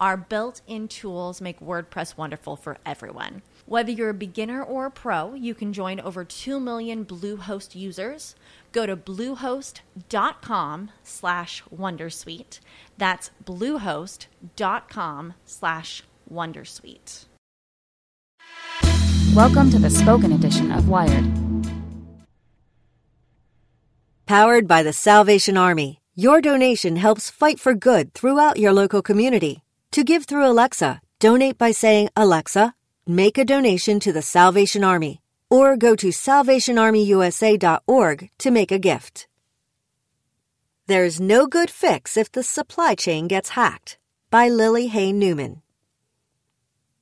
Our built in tools make WordPress wonderful for everyone. Whether you're a beginner or a pro, you can join over 2 million Bluehost users. Go to bluehost.com slash wondersuite. That's bluehost.com slash wondersuite. Welcome to the spoken edition of Wired. Powered by the Salvation Army, your donation helps fight for good throughout your local community. To give through Alexa, donate by saying, Alexa, make a donation to the Salvation Army, or go to salvationarmyusa.org to make a gift. There's no good fix if the supply chain gets hacked. By Lily Hay Newman.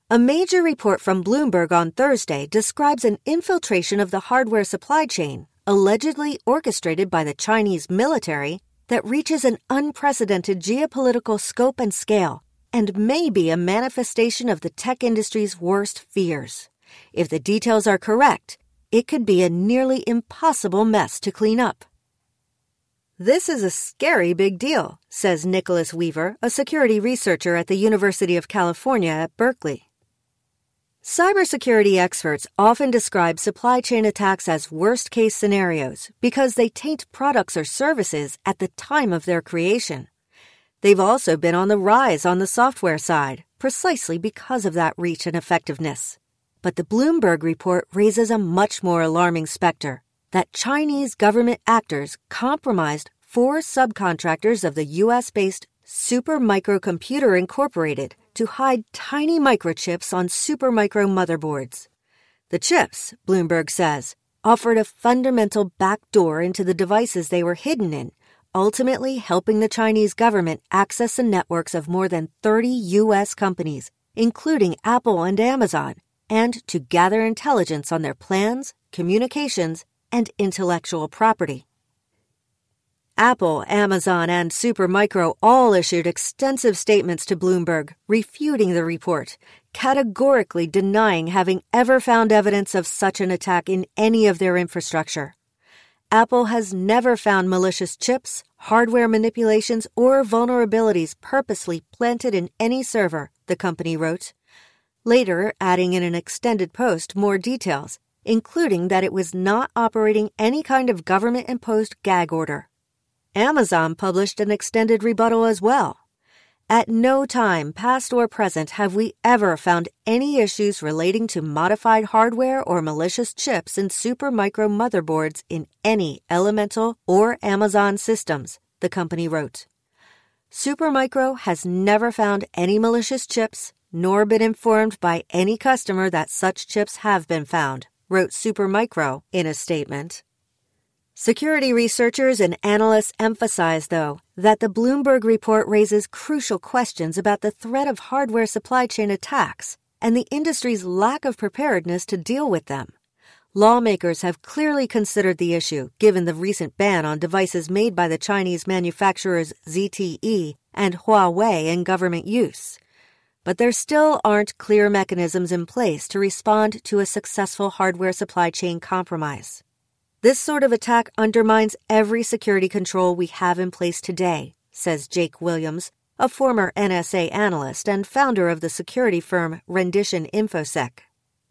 A major report from Bloomberg on Thursday describes an infiltration of the hardware supply chain, allegedly orchestrated by the Chinese military, that reaches an unprecedented geopolitical scope and scale and may be a manifestation of the tech industry's worst fears. If the details are correct, it could be a nearly impossible mess to clean up. This is a scary big deal, says Nicholas Weaver, a security researcher at the University of California at Berkeley. Cybersecurity experts often describe supply chain attacks as worst case scenarios because they taint products or services at the time of their creation. They've also been on the rise on the software side, precisely because of that reach and effectiveness. But the Bloomberg report raises a much more alarming specter that Chinese government actors compromised four subcontractors of the US based Supermicro Computer Incorporated to hide tiny microchips on Supermicro motherboards. The chips, Bloomberg says, offered a fundamental backdoor into the devices they were hidden in ultimately helping the Chinese government access the networks of more than 30 U.S. companies, including Apple and Amazon, and to gather intelligence on their plans, communications, and intellectual property. Apple, Amazon, and Supermicro all issued extensive statements to Bloomberg refuting the report, categorically denying having ever found evidence of such an attack in any of their infrastructure. Apple has never found malicious chips, hardware manipulations, or vulnerabilities purposely planted in any server, the company wrote. Later, adding in an extended post more details, including that it was not operating any kind of government imposed gag order. Amazon published an extended rebuttal as well. At no time, past or present, have we ever found any issues relating to modified hardware or malicious chips in Supermicro motherboards in any Elemental or Amazon systems, the company wrote. Supermicro has never found any malicious chips, nor been informed by any customer that such chips have been found, wrote Supermicro in a statement. Security researchers and analysts emphasize, though, that the Bloomberg report raises crucial questions about the threat of hardware supply chain attacks and the industry's lack of preparedness to deal with them. Lawmakers have clearly considered the issue given the recent ban on devices made by the Chinese manufacturers ZTE and Huawei in government use. but there still aren't clear mechanisms in place to respond to a successful hardware supply chain compromise. This sort of attack undermines every security control we have in place today, says Jake Williams, a former NSA analyst and founder of the security firm Rendition InfoSec.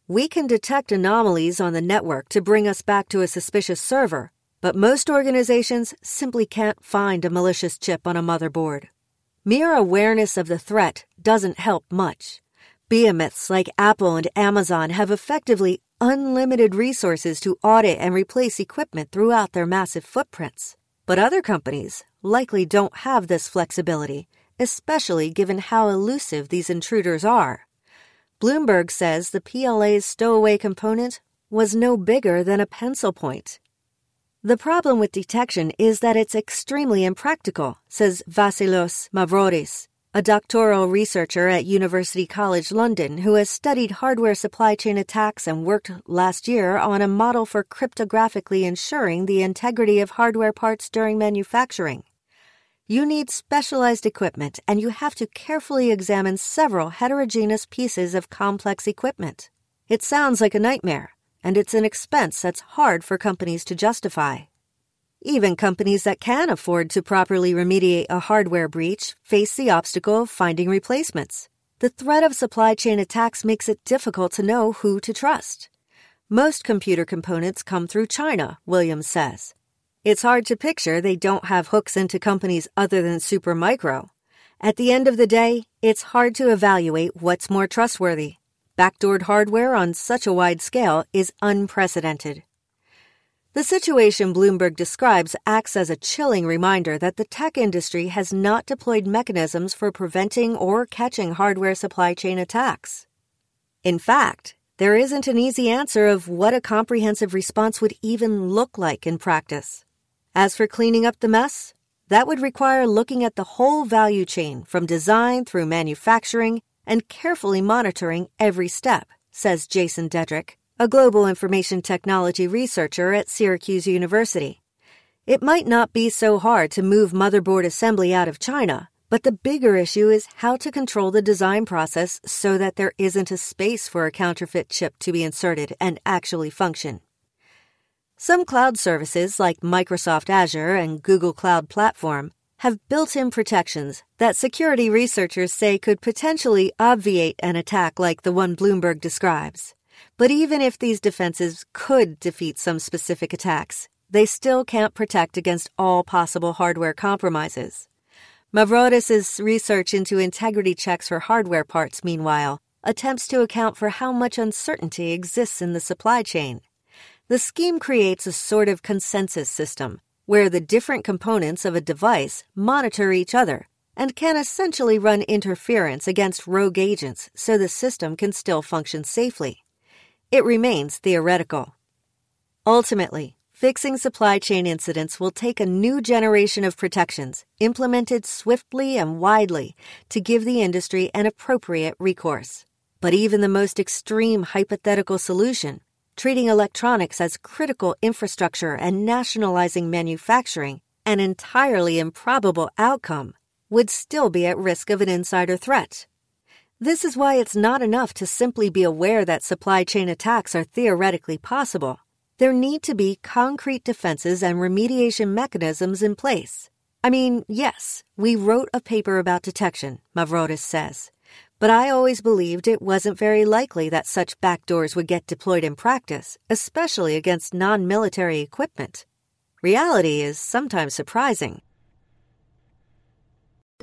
We can detect anomalies on the network to bring us back to a suspicious server, but most organizations simply can't find a malicious chip on a motherboard. Mere awareness of the threat doesn't help much. Behemoths like Apple and Amazon have effectively unlimited resources to audit and replace equipment throughout their massive footprints. But other companies likely don't have this flexibility, especially given how elusive these intruders are. Bloomberg says the PLA's stowaway component was no bigger than a pencil point. The problem with detection is that it's extremely impractical, says Vasilios Mavroudis, a doctoral researcher at University College London who has studied hardware supply chain attacks and worked last year on a model for cryptographically ensuring the integrity of hardware parts during manufacturing. You need specialized equipment and you have to carefully examine several heterogeneous pieces of complex equipment. It sounds like a nightmare, and it's an expense that's hard for companies to justify. Even companies that can afford to properly remediate a hardware breach face the obstacle of finding replacements. The threat of supply chain attacks makes it difficult to know who to trust. Most computer components come through China, Williams says. It's hard to picture they don't have hooks into companies other than Supermicro. At the end of the day, it's hard to evaluate what's more trustworthy. Backdoored hardware on such a wide scale is unprecedented. The situation Bloomberg describes acts as a chilling reminder that the tech industry has not deployed mechanisms for preventing or catching hardware supply chain attacks. In fact, there isn't an easy answer of what a comprehensive response would even look like in practice. As for cleaning up the mess, that would require looking at the whole value chain from design through manufacturing and carefully monitoring every step, says Jason Dedrick, a global information technology researcher at Syracuse University. It might not be so hard to move motherboard assembly out of China, but the bigger issue is how to control the design process so that there isn't a space for a counterfeit chip to be inserted and actually function. Some cloud services like Microsoft Azure and Google Cloud Platform have built in protections that security researchers say could potentially obviate an attack like the one Bloomberg describes. But even if these defenses could defeat some specific attacks, they still can't protect against all possible hardware compromises. Mavroudis' research into integrity checks for hardware parts, meanwhile, attempts to account for how much uncertainty exists in the supply chain. The scheme creates a sort of consensus system where the different components of a device monitor each other and can essentially run interference against rogue agents so the system can still function safely it remains theoretical. Ultimately, fixing supply chain incidents will take a new generation of protections implemented swiftly and widely to give the industry an appropriate recourse. But even the most extreme hypothetical solution, treating electronics as critical infrastructure and nationalizing manufacturing, an entirely improbable outcome, would still be at risk of an insider threat. This is why it's not enough to simply be aware that supply chain attacks are theoretically possible. There need to be concrete defenses and remediation mechanisms in place. I mean, yes, we wrote a paper about detection, Mavroudis says. But I always believed it wasn't very likely that such backdoors would get deployed in practice, especially against non military equipment. Reality is sometimes surprising.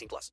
18 plus.